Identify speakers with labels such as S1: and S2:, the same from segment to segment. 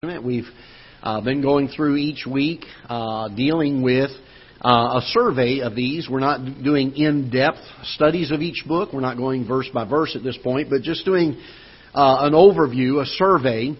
S1: We've uh, been going through each week uh, dealing with uh, a survey of these. We're not doing in depth studies of each book. We're not going verse by verse at this point, but just doing uh, an overview, a survey,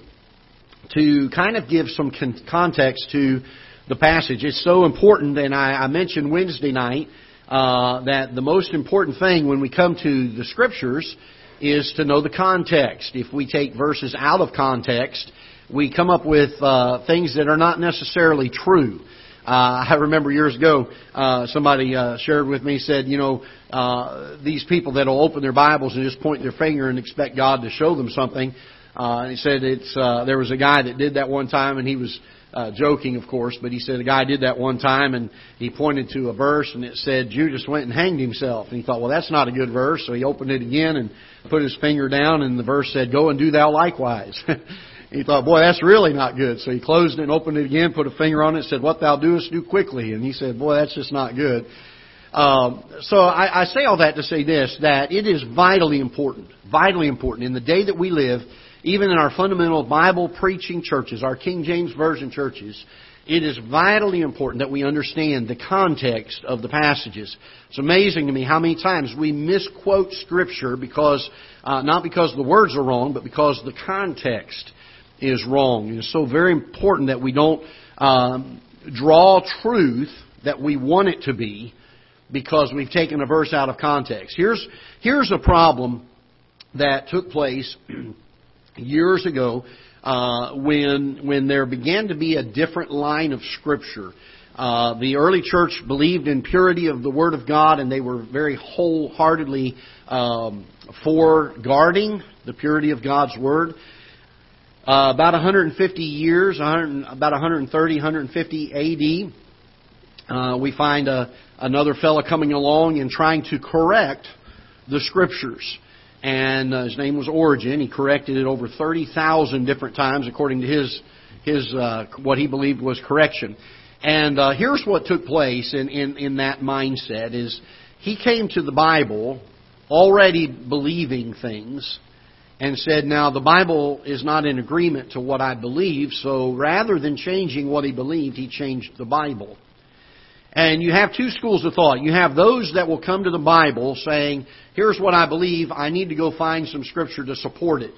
S1: to kind of give some con- context to the passage. It's so important, and I, I mentioned Wednesday night uh, that the most important thing when we come to the Scriptures is to know the context. If we take verses out of context, we come up with uh, things that are not necessarily true. Uh, I remember years ago, uh, somebody uh, shared with me, said, you know, uh, these people that'll open their Bibles and just point their finger and expect God to show them something. Uh, he said it's uh, there was a guy that did that one time, and he was uh, joking, of course, but he said a guy did that one time, and he pointed to a verse, and it said Judas went and hanged himself, and he thought, well, that's not a good verse, so he opened it again and put his finger down, and the verse said, "Go and do thou likewise." He thought, boy, that's really not good. So he closed it and opened it again, put a finger on it, said, what thou doest, do quickly. And he said, boy, that's just not good. Um, so I, I say all that to say this, that it is vitally important, vitally important in the day that we live, even in our fundamental Bible preaching churches, our King James Version churches, it is vitally important that we understand the context of the passages. It's amazing to me how many times we misquote Scripture because, uh, not because the words are wrong, but because the context is wrong. It's so very important that we don't um, draw truth that we want it to be because we've taken a verse out of context. Here's, here's a problem that took place years ago uh, when, when there began to be a different line of Scripture. Uh, the early church believed in purity of the Word of God, and they were very wholeheartedly um, for guarding the purity of God's Word. Uh, about 150 years, 100, about 130, 150 AD, uh, we find a, another fellow coming along and trying to correct the scriptures. And uh, his name was Origen. He corrected it over 30,000 different times according to his his uh, what he believed was correction. And uh, here's what took place in, in, in that mindset is he came to the Bible already believing things and said, Now, the Bible is not in agreement to what I believe, so rather than changing what he believed, he changed the Bible. And you have two schools of thought. You have those that will come to the Bible saying, Here's what I believe, I need to go find some Scripture to support it.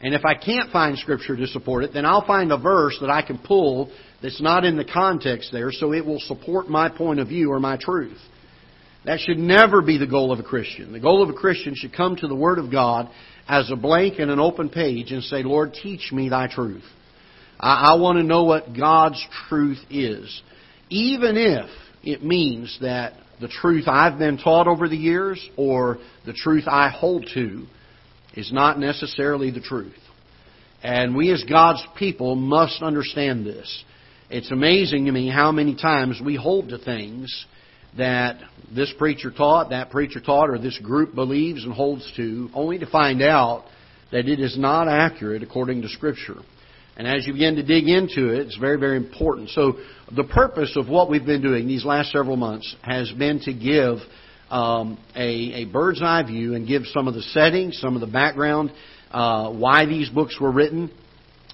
S1: And if I can't find Scripture to support it, then I'll find a verse that I can pull that's not in the context there so it will support my point of view or my truth. That should never be the goal of a Christian. The goal of a Christian should come to the Word of God as a blank and an open page and say, Lord, teach me thy truth. I, I want to know what God's truth is. Even if it means that the truth I've been taught over the years or the truth I hold to is not necessarily the truth. And we as God's people must understand this. It's amazing to me how many times we hold to things that this preacher taught, that preacher taught, or this group believes and holds to, only to find out that it is not accurate according to Scripture. And as you begin to dig into it, it's very, very important. So, the purpose of what we've been doing these last several months has been to give um, a, a, bird's eye view and give some of the settings, some of the background, uh, why these books were written,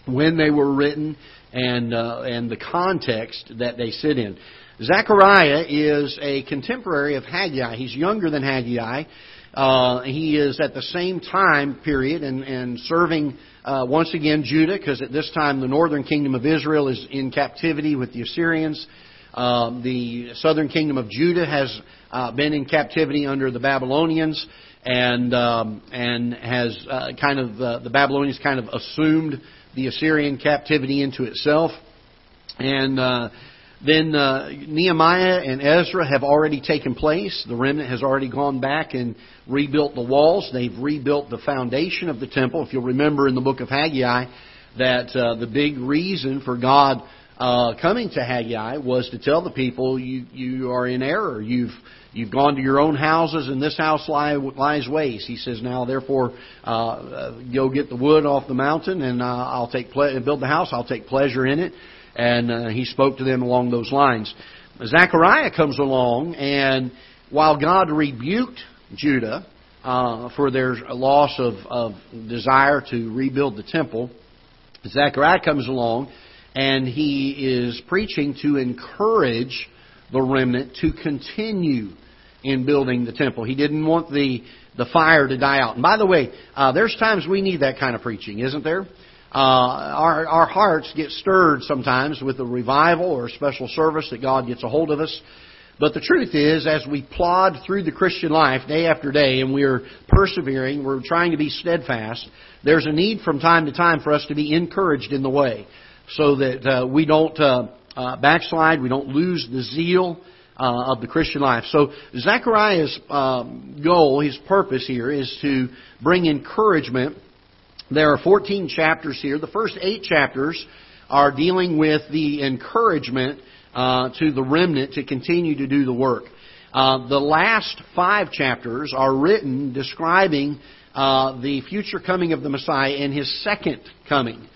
S1: when they were written, and uh, and the context that they sit in. Zechariah is a contemporary of Haggai. He's younger than Haggai. Uh, he is at the same time period and, and serving uh, once again Judah, because at this time the northern kingdom of Israel is in captivity with the Assyrians. Uh, the southern kingdom of Judah has uh, been in captivity under the Babylonians, and um, and has uh, kind of uh, the Babylonians kind of assumed the Assyrian captivity into itself, and then uh, Nehemiah and Ezra have already taken place. The remnant has already gone back and rebuilt the walls. They've rebuilt the foundation of the temple. If you'll remember in the book of Haggai, that uh, the big reason for God uh, coming to Haggai was to tell the people you you are in error. You've you've gone to your own houses, and this house lie, lies waste. He says, now therefore, uh, uh, go get the wood off the mountain, and uh, I'll take ple- build the house. I'll take pleasure in it and uh, he spoke to them along those lines. Zechariah comes along, and while God rebuked Judah uh, for their loss of, of desire to rebuild the temple, Zechariah comes along and he is preaching to encourage the remnant to continue in building the temple. He didn't want the, the fire to die out. And by the way, uh, there's times we need that kind of preaching, isn't there? Uh, our, our hearts get stirred sometimes with a revival or a special service that God gets a hold of us. But the truth is, as we plod through the Christian life day after day and we're persevering, we're trying to be steadfast, there's a need from time to time for us to be encouraged in the way so that uh, we don't uh, uh, backslide, we don't lose the zeal uh, of the Christian life. So Zechariah's um, goal, his purpose here, is to bring encouragement. There are 14 chapters here. The first eight chapters are dealing with the encouragement uh, to the remnant to continue to do the work. Uh, the last five chapters are written describing uh, the future coming of the Messiah and his second coming.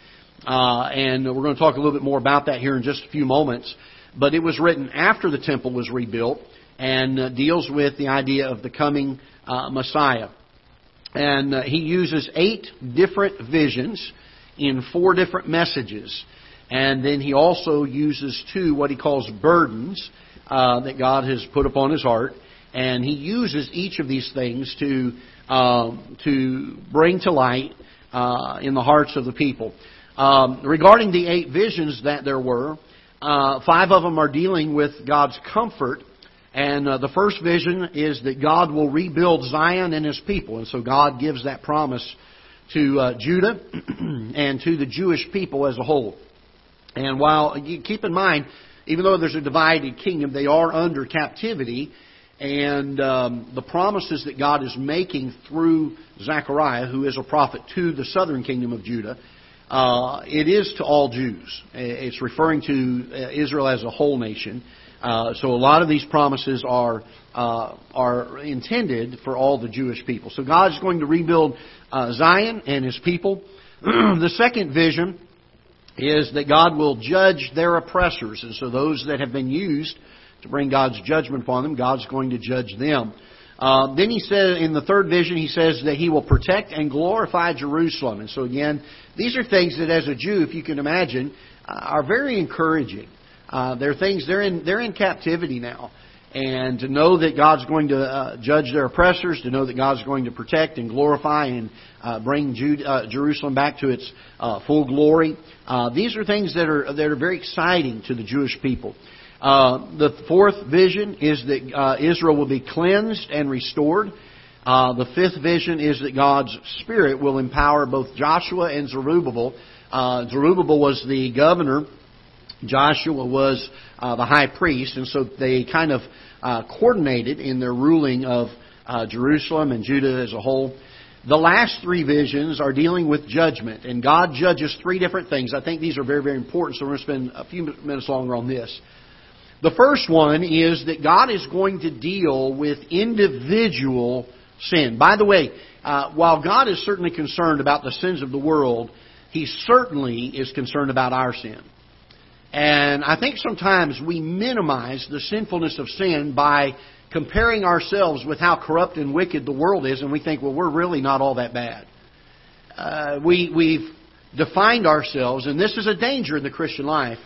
S1: Uh, and we're going to talk a little bit more about that here in just a few moments. But it was written after the temple was rebuilt and uh, deals with the idea of the coming uh, Messiah. And uh, he uses eight different visions in four different messages. And then he also uses two what he calls burdens uh, that God has put upon his heart. And he uses each of these things to, um, to bring to light uh, in the hearts of the people. Um, regarding the eight visions that there were, uh, five of them are dealing with God's comfort. And uh, the first vision is that God will rebuild Zion and His people. And so God gives that promise to uh, Judah and to the Jewish people as a whole. And while, keep in mind, even though there's a divided kingdom, they are under captivity. And um, the promises that God is making through Zechariah, who is a prophet to the southern kingdom of Judah, uh, it is to all Jews. It's referring to uh, Israel as a whole nation. Uh, so a lot of these promises are uh, are intended for all the Jewish people. So God is going to rebuild uh, Zion and His people. the second vision is that God will judge their oppressors, and so those that have been used to bring God's judgment upon them, God's going to judge them. Uh, then he says in the third vision, he says that he will protect and glorify Jerusalem. And so again, these are things that as a Jew, if you can imagine, uh, are very encouraging. Uh, they're things they're in they're in captivity now, and to know that God's going to uh, judge their oppressors, to know that God's going to protect and glorify and uh, bring Jude, uh, Jerusalem back to its uh, full glory. Uh, these are things that are that are very exciting to the Jewish people. Uh, the fourth vision is that uh, Israel will be cleansed and restored. Uh, the fifth vision is that God's Spirit will empower both Joshua and Zerubbabel. Uh, Zerubbabel was the governor. Joshua was uh, the high priest, and so they kind of uh, coordinated in their ruling of Jerusalem and Judah as a whole. The last three visions are dealing with judgment, and God judges three different things. I think these are very, very important, so we're going to spend a few minutes longer on this. The first one is that God is going to deal with individual sin. By the way, uh, while God is certainly concerned about the sins of the world, He certainly is concerned about our sin. And I think sometimes we minimize the sinfulness of sin by comparing ourselves with how corrupt and wicked the world is, and we think, well, we're really not all that bad. Uh, we, we've defined ourselves, and this is a danger in the Christian life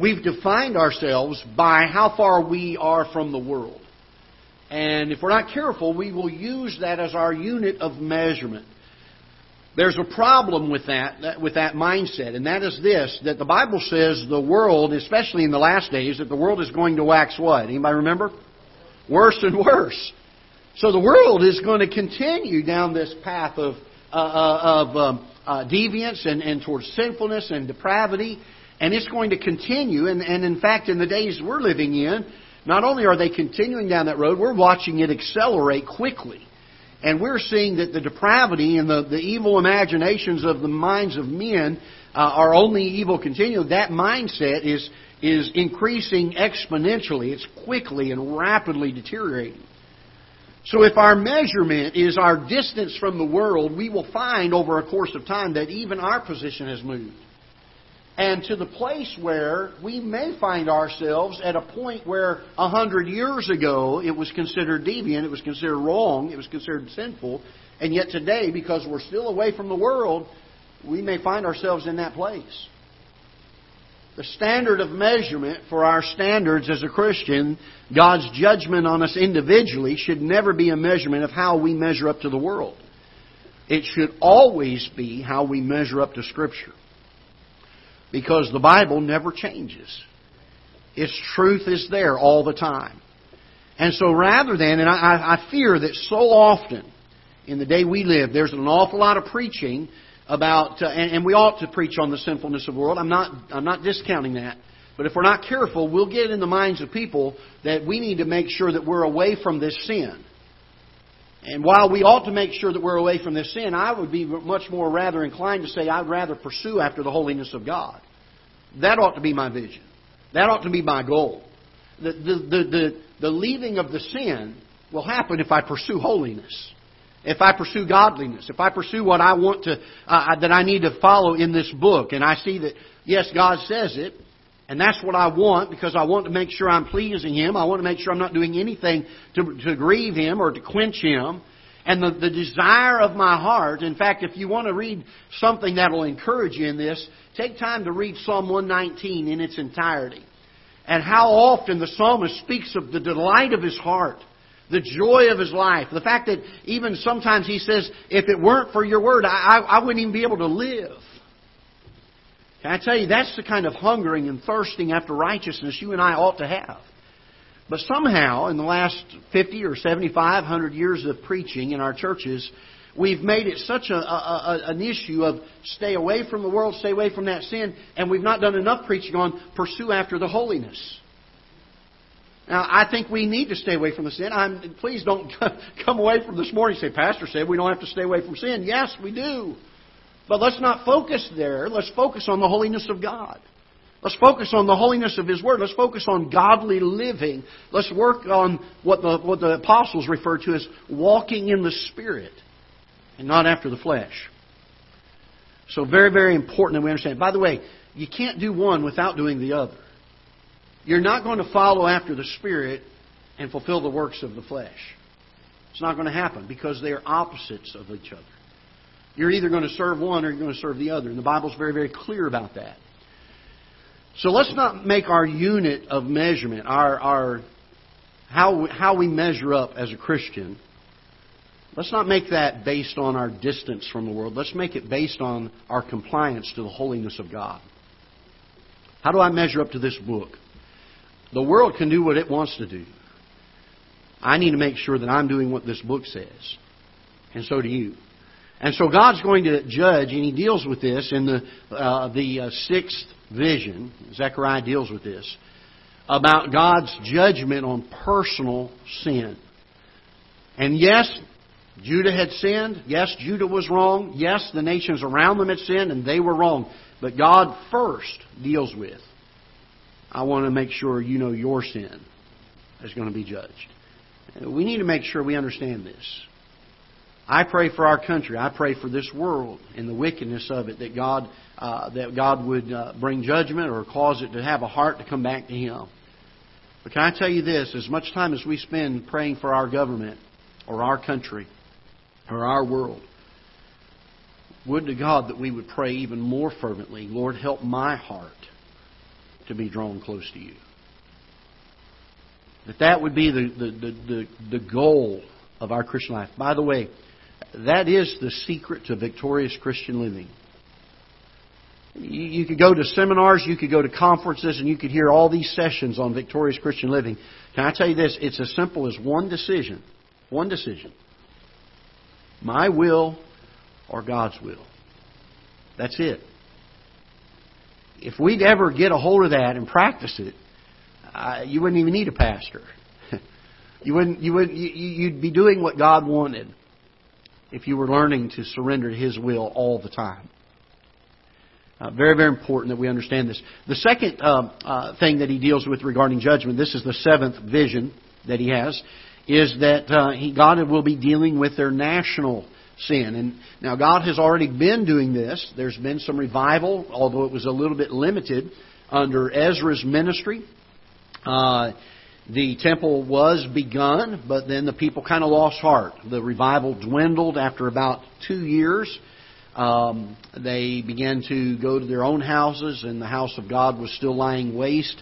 S1: we've defined ourselves by how far we are from the world. And if we're not careful, we will use that as our unit of measurement. There's a problem with that, with that mindset, and that is this, that the Bible says the world, especially in the last days, that the world is going to wax what? Anybody remember? Worse and worse. So the world is going to continue down this path of, uh, uh of um, uh, deviance and, and towards sinfulness and depravity. And it's going to continue. And, and in fact, in the days we're living in, not only are they continuing down that road, we're watching it accelerate quickly. And we're seeing that the depravity and the, the evil imaginations of the minds of men uh, are only evil continually. That mindset is, is increasing exponentially. It's quickly and rapidly deteriorating. So if our measurement is our distance from the world, we will find over a course of time that even our position has moved and to the place where we may find ourselves at a point where a hundred years ago it was considered deviant, it was considered wrong, it was considered sinful, and yet today, because we're still away from the world, we may find ourselves in that place. The standard of measurement for our standards as a Christian, God's judgment on us individually, should never be a measurement of how we measure up to the world. It should always be how we measure up to Scripture. Because the Bible never changes. Its truth is there all the time. And so rather than, and I, I fear that so often in the day we live, there's an awful lot of preaching about, uh, and, and we ought to preach on the sinfulness of the world. I'm not, I'm not discounting that. But if we're not careful, we'll get in the minds of people that we need to make sure that we're away from this sin. And while we ought to make sure that we're away from this sin, I would be much more rather inclined to say I'd rather pursue after the holiness of God. That ought to be my vision. That ought to be my goal. The, the, the, the, the leaving of the sin will happen if I pursue holiness if I pursue godliness, if I pursue what I want to, uh, that I need to follow in this book, and I see that, yes, God says it, and that's what I want because I want to make sure I'm pleasing Him. I want to make sure I'm not doing anything to, to grieve Him or to quench Him. And the, the desire of my heart, in fact, if you want to read something that will encourage you in this, take time to read Psalm 119 in its entirety. And how often the psalmist speaks of the delight of his heart the joy of his life, the fact that even sometimes he says, if it weren't for your word, I, I, wouldn't even be able to live. Can I tell you, that's the kind of hungering and thirsting after righteousness you and I ought to have. But somehow, in the last 50 or 75, 100 years of preaching in our churches, we've made it such a, a, a, an issue of stay away from the world, stay away from that sin, and we've not done enough preaching on pursue after the holiness. Now, I think we need to stay away from the sin. I'm, please don't come away from this morning and say, Pastor said we don't have to stay away from sin. Yes, we do. But let's not focus there. Let's focus on the holiness of God. Let's focus on the holiness of His Word. Let's focus on godly living. Let's work on what the, what the apostles refer to as walking in the Spirit and not after the flesh. So, very, very important that we understand. By the way, you can't do one without doing the other. You're not going to follow after the Spirit and fulfill the works of the flesh. It's not going to happen because they are opposites of each other. You're either going to serve one or you're going to serve the other. And the Bible's very, very clear about that. So let's not make our unit of measurement, our, our how, how we measure up as a Christian, let's not make that based on our distance from the world. Let's make it based on our compliance to the holiness of God. How do I measure up to this book? The world can do what it wants to do. I need to make sure that I'm doing what this book says. And so do you. And so God's going to judge, and He deals with this in the, uh, the uh, sixth vision. Zechariah deals with this about God's judgment on personal sin. And yes, Judah had sinned. Yes, Judah was wrong. Yes, the nations around them had sinned, and they were wrong. But God first deals with I want to make sure you know your sin is going to be judged. We need to make sure we understand this. I pray for our country. I pray for this world and the wickedness of it that God uh, that God would uh, bring judgment or cause it to have a heart to come back to Him. But can I tell you this? As much time as we spend praying for our government or our country or our world, would to God that we would pray even more fervently, Lord, help my heart to be drawn close to you. That that would be the, the, the, the, the goal of our Christian life. By the way, that is the secret to victorious Christian living. You, could go to seminars, you could go to conferences, and you could hear all these sessions on victorious Christian living. Can I tell you this? It's as simple as one decision. One decision. My will or God's will. That's it if we'd ever get a hold of that and practice it, uh, you wouldn't even need a pastor. you wouldn't. You would. You, you'd be doing what God wanted if you were learning to surrender to His will all the time. Uh, very, very important that we understand this. The second uh, uh, thing that he deals with regarding judgment, this is the seventh vision that he has, is that uh, he, God will be dealing with their national sin. And now God has already been doing this. There's been some revival, although it was a little bit limited under Ezra's ministry. The temple was begun, but then the people kind of lost heart. The revival dwindled after about two years. um, they began to go to their own houses, and the house of God was still lying waste.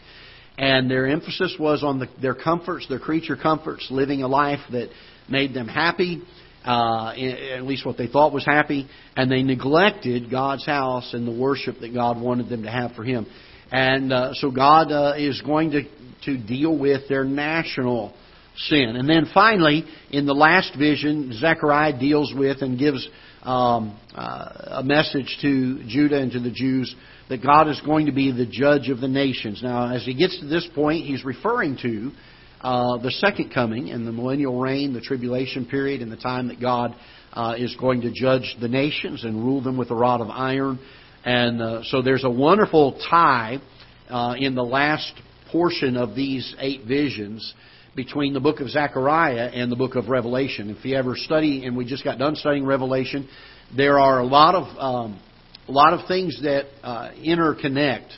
S1: And their emphasis was on the, their comforts, their creature comforts, living a life that made them happy, uh, at least what they thought was happy, and they neglected God's house and the worship that God wanted them to have for Him. And uh, so God uh, is going to, to deal with their national sin. And then finally, in the last vision, Zechariah deals with and gives um, uh, a message to Judah and to the Jews that God is going to be the judge of the nations. Now, as he gets to this point, he's referring to uh, the second coming and the millennial reign, the tribulation period, and the time that God uh, is going to judge the nations and rule them with a rod of iron. And uh, so there's a wonderful tie uh, in the last portion of these eight visions between the book of Zechariah and the book of Revelation. If you ever study, and we just got done studying Revelation, there are a lot of um, a lot of things that uh, interconnect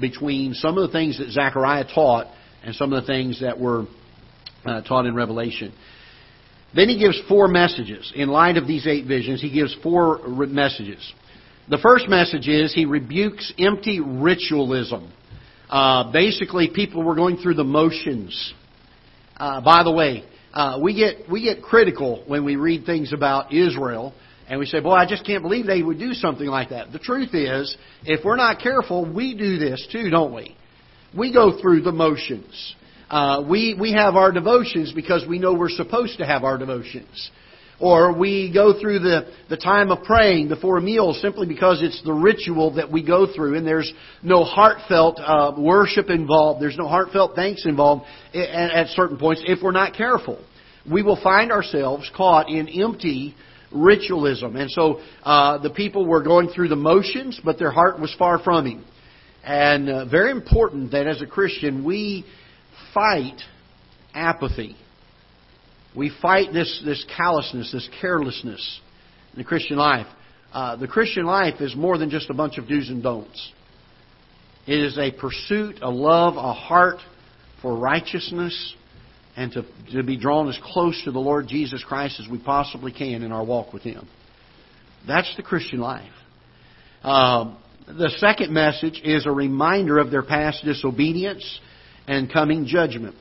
S1: between some of the things that Zechariah taught and some of the things that were uh, taught in Revelation. Then he gives four messages. In light of these eight visions, he gives four messages. The first message is he rebukes empty ritualism. Uh, basically, people were going through the motions. Uh, by the way, uh, we get we get critical when we read things about Israel, and we say, "Boy, I just can't believe they would do something like that." The truth is, if we're not careful, we do this too, don't we? We go through the motions. Uh, we we have our devotions because we know we're supposed to have our devotions. Or we go through the, the time of praying before a meal simply because it's the ritual that we go through and there's no heartfelt uh, worship involved. There's no heartfelt thanks involved at, certain points if we're not careful. We will find ourselves caught in empty ritualism. And so uh, the people were going through the motions, but their heart was far from Him. And uh, very important that as a Christian we fight apathy. We fight this, this callousness, this carelessness in the Christian life. Uh, the Christian life is more than just a bunch of do's and don'ts. It is a pursuit, a love, a heart for righteousness, and to, to be drawn as close to the Lord Jesus Christ as we possibly can in our walk with Him. That's the Christian life. Um, the second message is a reminder of their past disobedience and coming judgment.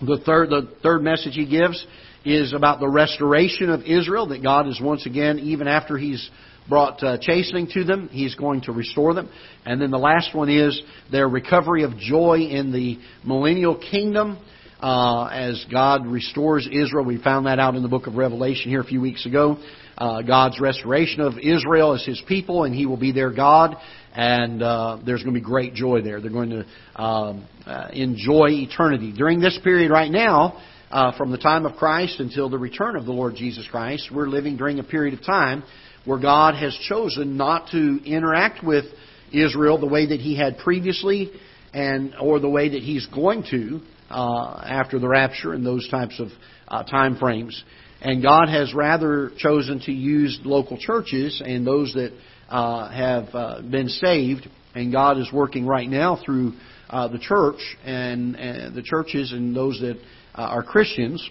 S1: The third, the third message he gives is about the restoration of Israel, that God is once again, even after he's brought uh, chastening to them, he's going to restore them. And then the last one is their recovery of joy in the millennial kingdom. Uh, as God restores Israel, we found that out in the book of Revelation here a few weeks ago. Uh, God's restoration of Israel as His people, and He will be their God and uh, there's going to be great joy there. They're going to um, uh, enjoy eternity. During this period right now, uh, from the time of Christ until the return of the Lord Jesus Christ, we're living during a period of time where God has chosen not to interact with Israel the way that He had previously, and or the way that He's going to uh, after the rapture and those types of uh, time frames. And God has rather chosen to use local churches and those that uh, have uh, been saved, and God is working right now through uh, the church and, and, the churches and those that uh, are Christians.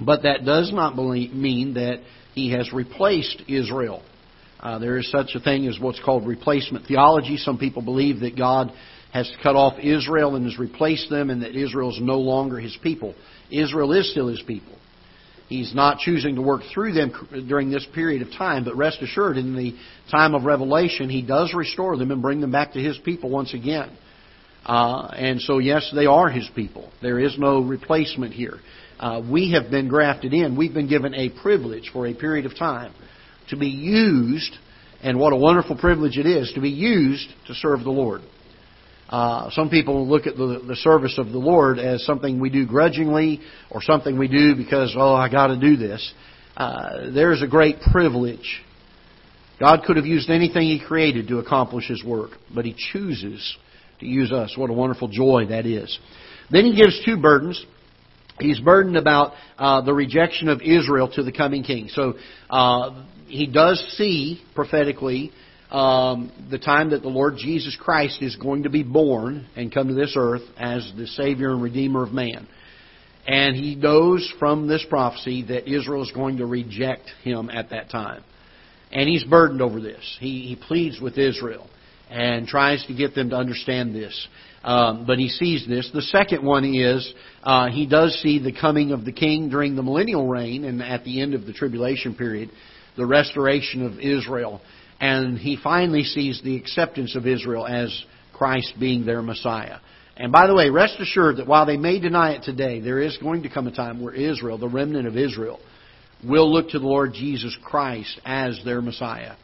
S1: But that does not believe, mean that He has replaced Israel. Uh, there is such a thing as what's called replacement theology. Some people believe that God has cut off Israel and has replaced them, and that Israel is no longer His people. Israel is still His people. He's not choosing to work through them during this period of time, but rest assured, in the time of revelation, He does restore them and bring them back to His people once again. Uh, and so, yes, they are His people. There is no replacement here. Uh, we have been grafted in. We've been given a privilege for a period of time to be used, and what a wonderful privilege it is to be used to serve the Lord. Uh, some people look at the, the service of the Lord as something we do grudgingly or something we do because, oh, I got to do this. Uh, there's a great privilege. God could have used anything He created to accomplish His work, but He chooses to use us. What a wonderful joy that is. Then He gives two burdens. He's burdened about uh, the rejection of Israel to the coming king. So uh, he does see prophetically um, the time that the Lord Jesus Christ is going to be born and come to this earth as the Savior and Redeemer of man. And he knows from this prophecy that Israel is going to reject him at that time. and he's burdened over this. He, he pleads with Israel and tries to get them to understand this. Um, but he sees this. The second one is uh, he does see the coming of the king during the millennial reign and at the end of the tribulation period, the restoration of Israel. And he finally sees the acceptance of Israel as Christ being their Messiah. And by the way, rest assured that while they may deny it today, there is going to come a time where Israel, the remnant of Israel, will look to the Lord Jesus Christ as their Messiah.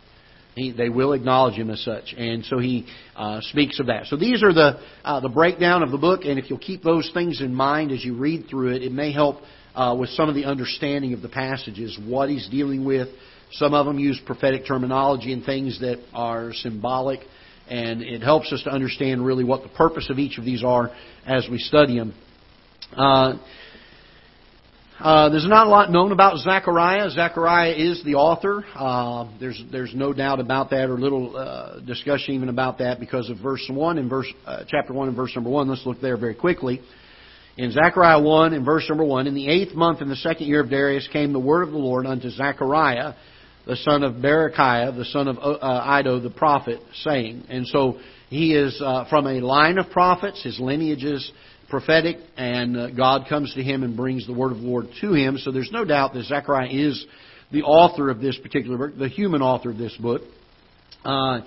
S1: He, they will acknowledge him as such, and so he uh, speaks of that. So these are the uh, the breakdown of the book, and if you'll keep those things in mind as you read through it, it may help uh, with some of the understanding of the passages, what he's dealing with. Some of them use prophetic terminology and things that are symbolic, and it helps us to understand really what the purpose of each of these are as we study them. Uh, there's not a lot known about Zechariah. Zechariah is the author. Uh, there's there's no doubt about that, or little uh, discussion even about that, because of verse one and verse uh, chapter one and verse number one. Let's look there very quickly. In Zechariah one and verse number one, in the eighth month in the second year of Darius came the word of the Lord unto Zechariah, the son of Berechiah, the son of uh, Iddo the prophet, saying. And so he is from a line of prophets. His lineage is prophetic, and uh, God comes to him and brings the word of the Lord to him. So there's no doubt that Zechariah is the author of this particular book, the human author of this book. Uh,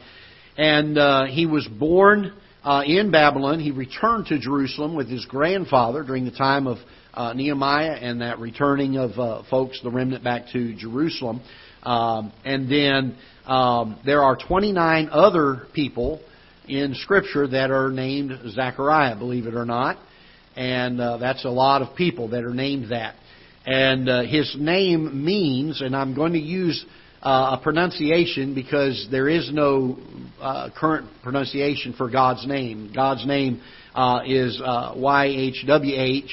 S1: and uh, he was born uh, in Babylon. He returned to Jerusalem with his grandfather during the time of uh, Nehemiah and that returning of uh, folks, the remnant, back to Jerusalem. Um, and then um, there are 29 other people in Scripture that are named Zechariah, believe it or not and uh, that's a lot of people that are named that. And uh, his name means, and I'm going to use uh, a pronunciation because there is no uh, current pronunciation for God's name. God's name uh, is uh, YHWH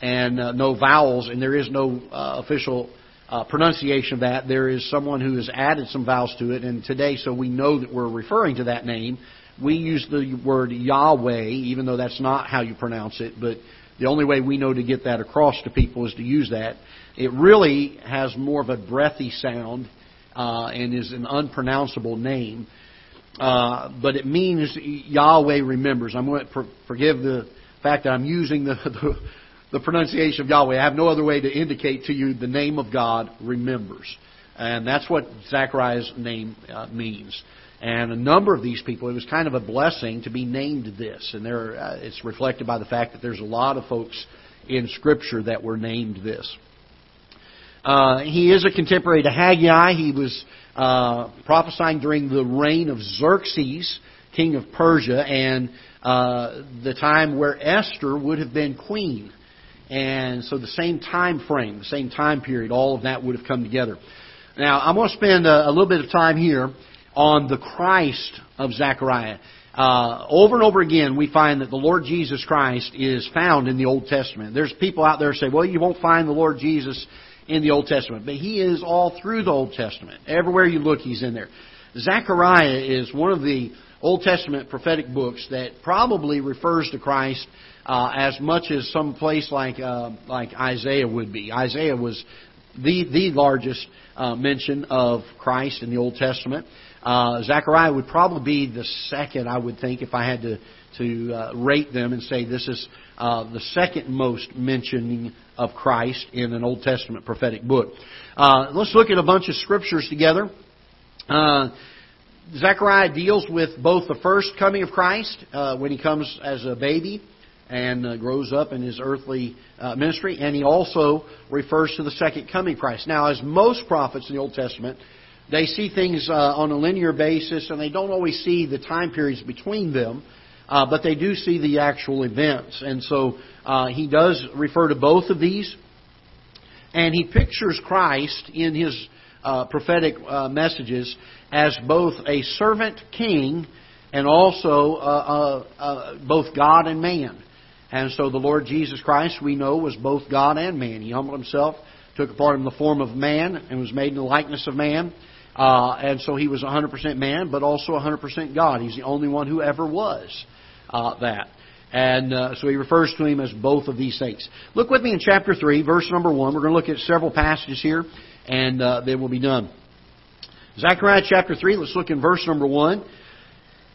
S1: and uh, no vowels, and there is no uh, official uh, pronunciation of that. There is someone who has added some vowels to it, and today, so we know that we're referring to that name, we use the word Yahweh, even though that's not how you pronounce it, but the only way we know to get that across to people is to use that. It really has more of a breathy sound uh, and is an unpronounceable name. Uh, but it means Yahweh remembers. I'm going to forgive the fact that I'm using the, the, the pronunciation of Yahweh. I have no other way to indicate to you the name of God remembers. And that's what Zechariah's name uh, means. And a number of these people, it was kind of a blessing to be named this. And there, uh, it's reflected by the fact that there's a lot of folks in Scripture that were named this. Uh, he is a contemporary to Haggai. He was uh, prophesying during the reign of Xerxes, king of Persia, and uh, the time where Esther would have been queen. And so the same time frame, the same time period, all of that would have come together. Now, I'm going to spend a, a little bit of time here on the Christ of Zechariah. Uh, over and over again, we find that the Lord Jesus Christ is found in the Old Testament. There's people out there say, well, you won't find the Lord Jesus in the Old Testament. But He is all through the Old Testament. Everywhere you look, He's in there. Zechariah is one of the Old Testament prophetic books that probably refers to Christ uh, as much as some place like uh, like Isaiah would be. Isaiah was the the largest uh, mention of Christ in the Old Testament. Uh, Zechariah would probably be the second, I would think, if I had to to uh, rate them and say this is uh, the second most mentioning of Christ in an Old Testament prophetic book. Uh, let's look at a bunch of scriptures together. Uh, Zechariah deals with both the first coming of Christ uh, when he comes as a baby and grows up in his earthly ministry, and he also refers to the second coming of Christ. Now, as most prophets in the Old Testament, they see things uh, on a linear basis, and they don't always see the time periods between them, uh, but they do see the actual events. And so uh, he does refer to both of these, and he pictures Christ in his uh, prophetic uh, messages as both a servant king and also uh, both God and man. And so the Lord Jesus Christ, we know, was both God and man. He humbled himself, took upon him the form of man, and was made in the likeness of man. Uh, and so he was 100% man, but also 100% God. He's the only one who ever was uh, that. And uh, so he refers to him as both of these things. Look with me in chapter 3, verse number 1. We're going to look at several passages here, and uh, then we'll be done. Zechariah chapter 3, let's look in verse number 1.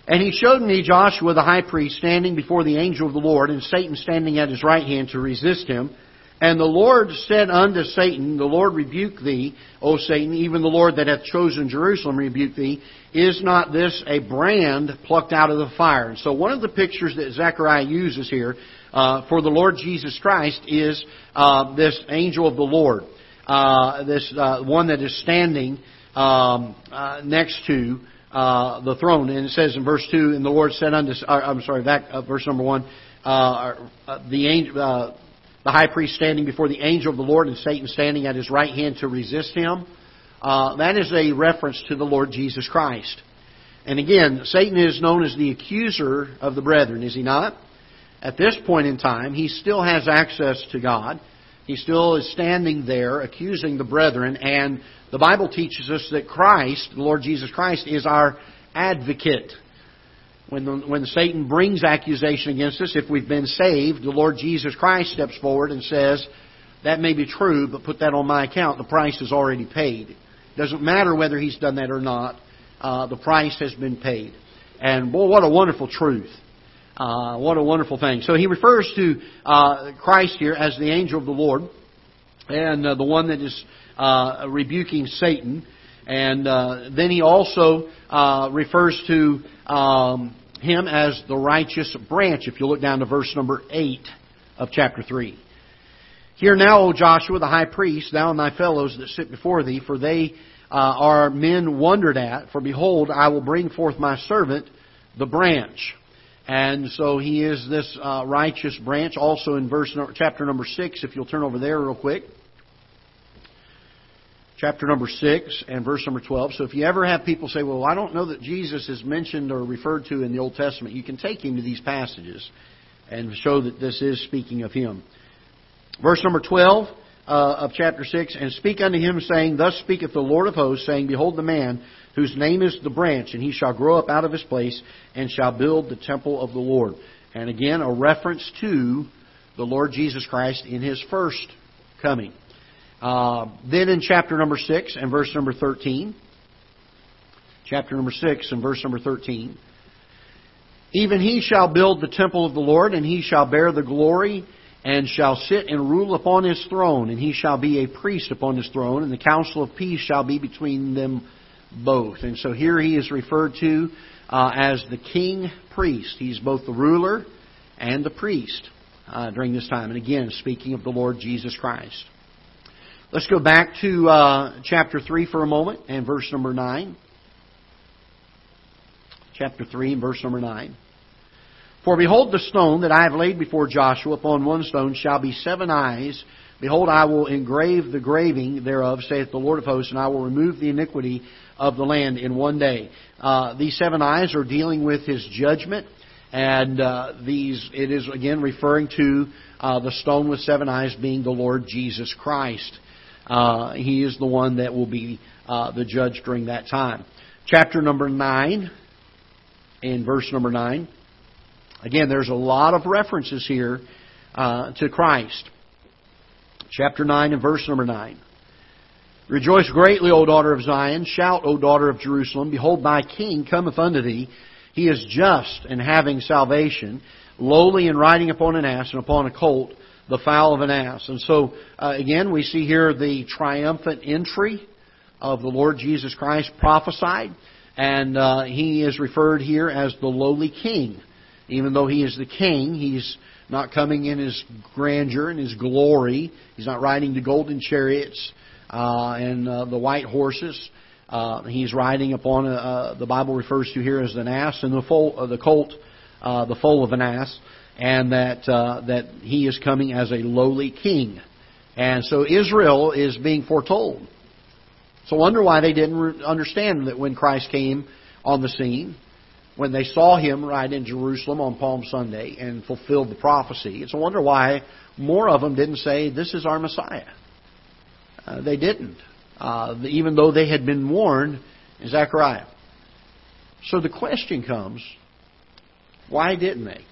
S1: And he showed me Joshua the high priest standing before the angel of the Lord, and Satan standing at his right hand to resist him. And the Lord said unto Satan, The Lord rebuke thee, O Satan, even the Lord that hath chosen Jerusalem rebuke thee. Is not this a brand plucked out of the fire? And so one of the pictures that Zechariah uses here uh, for the Lord Jesus Christ is uh, this angel of the Lord, uh, this uh, one that is standing um, uh, next to uh, the throne. And it says in verse 2, And the Lord said unto, I'm sorry, back verse number 1, uh, uh, the angel, the high priest standing before the angel of the Lord and Satan standing at his right hand to resist him. Uh, that is a reference to the Lord Jesus Christ. And again, Satan is known as the accuser of the brethren, is he not? At this point in time, he still has access to God. He still is standing there accusing the brethren, and the Bible teaches us that Christ, the Lord Jesus Christ, is our advocate. When, the, when Satan brings accusation against us, if we've been saved, the Lord Jesus Christ steps forward and says, That may be true, but put that on my account. The price is already paid. It doesn't matter whether he's done that or not. Uh, the price has been paid. And boy, what a wonderful truth. Uh, what a wonderful thing. So he refers to uh, Christ here as the angel of the Lord and uh, the one that is uh, rebuking Satan. And uh, then he also refers to um, him as the righteous branch, if you look down to verse number 8 of chapter 3. Hear now, O Joshua, the high priest, thou and thy fellows that sit before thee, for they uh, are men wondered at. For behold, I will bring forth my servant, the branch. And so he is this uh, righteous branch. Also in verse chapter number six, if you'll turn over there real quick chapter number 6 and verse number 12. So if you ever have people say, well, I don't know that Jesus is mentioned or referred to in the Old Testament, you can take him to these passages and show that this is speaking of him. Verse number 12 uh, of chapter 6, And speak unto him, saying, Thus speaketh the Lord of hosts, saying, Behold the man whose name is the branch, and he shall grow up out of his place, and shall build the temple of the Lord. And again, a reference to the Lord Jesus Christ in his first coming. Uh, then in chapter number 6 and verse number 13, chapter number 6 and verse number 13, even he shall build the temple of the Lord, and he shall bear the glory, and shall sit and rule upon his throne, and he shall be a priest upon his throne, and the counsel of peace shall be between them both. And so here he is referred to uh, as the king priest. He's both the ruler and the priest uh, during this time. And again, speaking of the Lord Jesus Christ. Let's go back to uh, chapter 3 for a moment and verse number 9. Chapter 3 and verse number 9. For behold, the stone that I have laid before Joshua upon one stone shall be seven eyes. Behold, I will engrave the graving thereof, saith the Lord of hosts, and I will remove the iniquity of the land in one day. Uh, these seven eyes are dealing with his judgment, and uh, these it is again referring to uh, the stone with seven eyes being the Lord Jesus Christ. Uh, he is the one that will be uh, the judge during that time. Chapter number 9, in verse number 9. Again, there's a lot of references here uh, to Christ. Chapter 9 and verse number 9. Rejoice greatly, O daughter of Zion. Shout, O daughter of Jerusalem. Behold, thy king cometh unto thee. He is just and having salvation, lowly and riding upon an ass and upon a colt, the foal of an ass. And so, uh, again, we see here the triumphant entry of the Lord Jesus Christ prophesied. And uh, he is referred here as the lowly king. Even though he is the king, he's not coming in his grandeur and his glory. He's not riding the golden chariots uh, and uh, the white horses. Uh, he's riding upon a, uh, the Bible refers to here as an ass and the, foal, uh, the colt, uh, the foal of an ass and that uh, that he is coming as a lowly king. And so Israel is being foretold. So wonder why they didn't understand that when Christ came on the scene, when they saw him ride in Jerusalem on Palm Sunday and fulfilled the prophecy. It's a wonder why more of them didn't say, This is our Messiah. Uh, they didn't, uh, even though they had been warned in Zechariah. So the question comes why didn't they?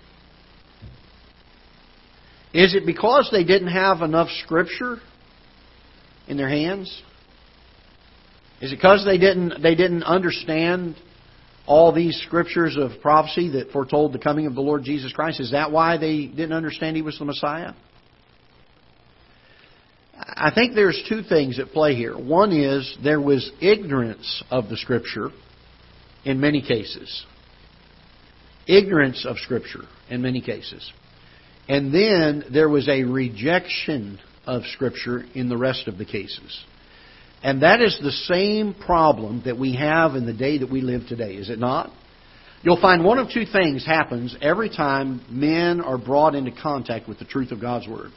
S1: Is it because they didn't have enough Scripture in their hands? Is it because they didn't they didn't understand all these scriptures of prophecy that foretold the coming of the Lord Jesus Christ? Is that why they didn't understand he was the Messiah? I think there's two things at play here. One is there was ignorance of the Scripture in many cases. Ignorance of Scripture in many cases. And then there was a rejection of Scripture in the rest of the cases. And that is the same problem that we have in the day that we live today, is it not? You'll find one of two things happens every time men are brought into contact with the truth of God's Word.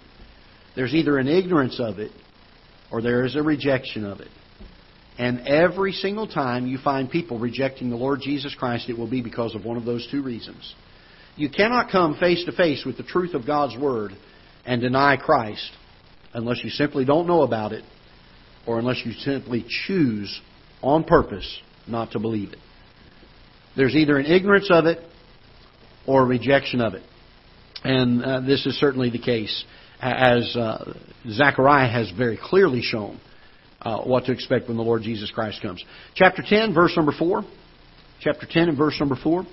S1: There's either an ignorance of it or there is a rejection of it. And every single time you find people rejecting the Lord Jesus Christ, it will be because of one of those two reasons. You cannot come face to face with the truth of God's Word and deny Christ unless you simply don't know about it or unless you simply choose on purpose not to believe it. There's either an ignorance of it or a rejection of it. And uh, this is certainly the case, as uh, Zechariah has very clearly shown uh, what to expect when the Lord Jesus Christ comes. Chapter 10, verse number 4. Chapter 10 and verse number 4.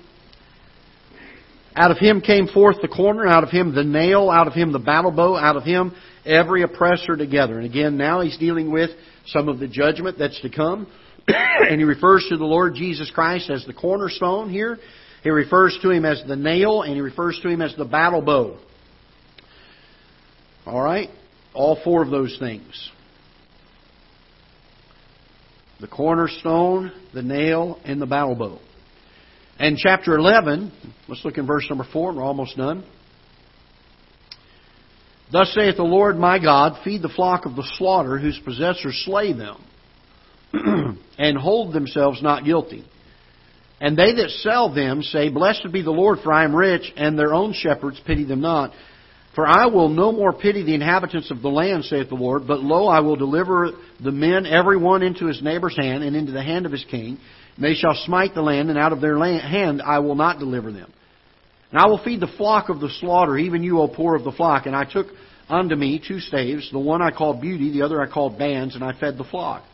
S1: Out of him came forth the corner, out of him the nail, out of him the battle bow, out of him every oppressor together. And again, now he's dealing with some of the judgment that's to come. and he refers to the Lord Jesus Christ as the cornerstone here. He refers to him as the nail, and he refers to him as the battle bow. All right? All four of those things. The cornerstone, the nail, and the battle bow. And chapter 11, let's look in verse number 4, we're almost done. Thus saith the Lord my God, feed the flock of the slaughter, whose possessors slay them, and hold themselves not guilty. And they that sell them say, Blessed be the Lord, for I am rich, and their own shepherds pity them not. For I will no more pity the inhabitants of the land, saith the Lord, but lo, I will deliver the men every one into his neighbor's hand, and into the hand of his king. And they shall smite the land, and out of their hand I will not deliver them. And I will feed the flock of the slaughter, even you, O poor of the flock. And I took unto me two staves, the one I called beauty, the other I called bands, and I fed the flock.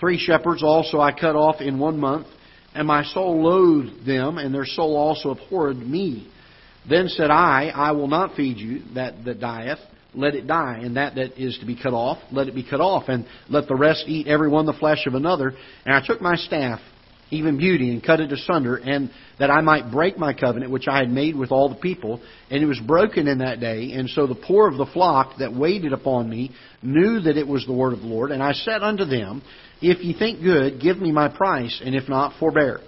S1: Three shepherds also I cut off in one month, and my soul loathed them, and their soul also abhorred me. Then said I, I will not feed you that that dieth, let it die, and that that is to be cut off, let it be cut off, and let the rest eat every one the flesh of another. And I took my staff, even beauty, and cut it asunder, and that I might break my covenant which I had made with all the people. And it was broken in that day, and so the poor of the flock that waited upon me knew that it was the word of the Lord. And I said unto them, If ye think good, give me my price, and if not, forbear.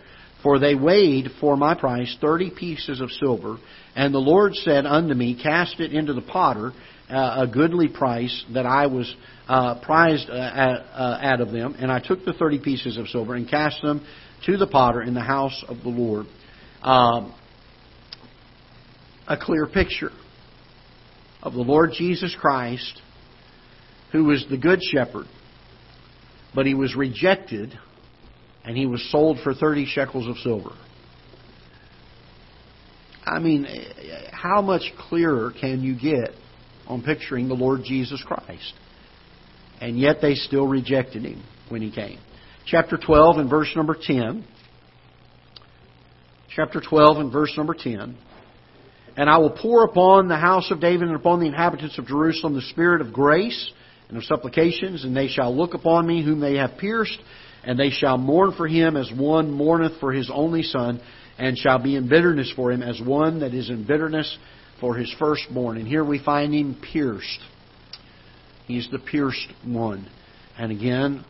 S1: For they weighed for my price thirty pieces of silver. And the Lord said unto me, Cast it into the potter, uh, a goodly price that I was uh, prized uh, uh, out of them. And I took the thirty pieces of silver and cast them to the potter in the house of the Lord. Um, a clear picture of the Lord Jesus Christ, who was the good shepherd, but he was rejected and he was sold for 30 shekels of silver. I mean, how much clearer can you get on picturing the Lord Jesus Christ? And yet they still rejected him when he came chapter 12 and verse number 10. Chapter 12 and verse number 10. And I will pour upon the house of David and upon the inhabitants of Jerusalem the spirit of grace and of supplications, and they shall look upon me whom they have pierced, and they shall mourn for him as one mourneth for his only son, and shall be in bitterness for him as one that is in bitterness for his firstborn. And here we find him pierced. He's the pierced one. And again,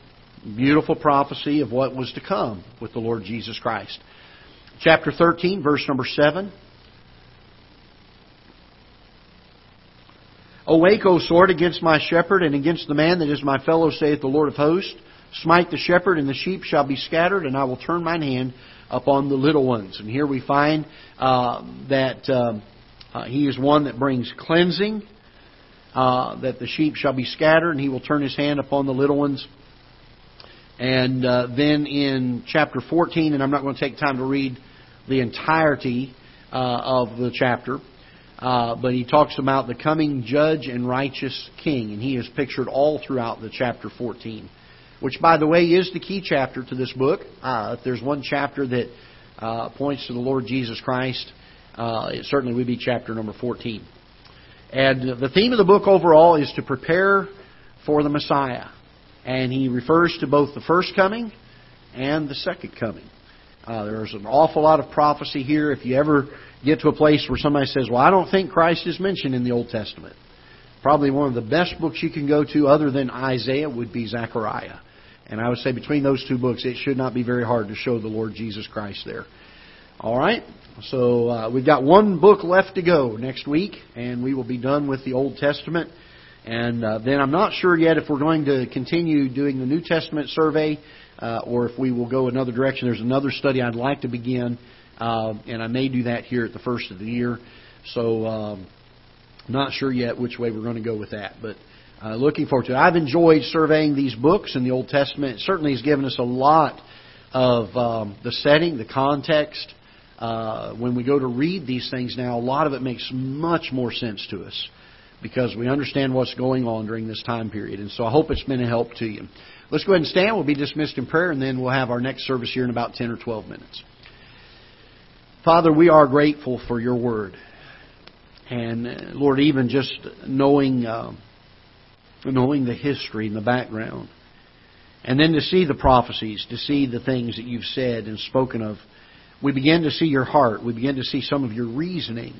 S1: Beautiful prophecy of what was to come with the Lord Jesus Christ. Chapter 13, verse number 7. Awake, O sword, against my shepherd, and against the man that is my fellow, saith the Lord of hosts. Smite the shepherd, and the sheep shall be scattered, and I will turn mine hand upon the little ones. And here we find uh, that uh, uh, he is one that brings cleansing, uh, that the sheep shall be scattered, and he will turn his hand upon the little ones. And uh, then in chapter 14, and I'm not going to take time to read the entirety uh, of the chapter, uh, but he talks about the coming judge and righteous king, and he is pictured all throughout the chapter 14 which, by the way, is the key chapter to this book. Uh, if there's one chapter that points to the Lord Jesus Christ, uh, it certainly would be chapter number 14. And the theme of the book overall is to prepare for the Messiah. And he refers to both the first coming and the second coming. Uh, there's an awful lot of prophecy here. If you ever get to a place where somebody says, Well, I don't think Christ is mentioned in the Old Testament, probably one of the best books you can go to other than Isaiah would be Zechariah. And I would say between those two books, it should not be very hard to show the Lord Jesus Christ there. All right? So uh, we've got one book left to go next week, and we will be done with the Old Testament. And uh, then I'm not sure yet if we're going to continue doing the New Testament survey uh, or if we will go another direction. There's another study I'd like to begin, uh, and I may do that here at the first of the year. So, um, not sure yet which way we're going to go with that, but uh, looking forward to it. I've enjoyed surveying these books in the Old Testament. It certainly has given us a lot of um, the setting, the context. Uh, when we go to read these things now, a lot of it makes much more sense to us because we understand what's going on during this time period. And so I hope it's been a help to you. Let's go ahead and stand. We'll be dismissed in prayer, and then we'll have our next service here in about 10 or 12 minutes. Father, we are grateful for your word. And uh, Lord, even just knowing. Uh, knowing the history and the background. And then to see the prophecies, to see the things that you've said and spoken of, we begin to see your heart. We begin to see some of your reasoning,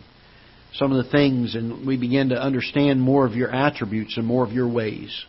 S1: some of the things, and we begin to understand more of your attributes and more of your ways.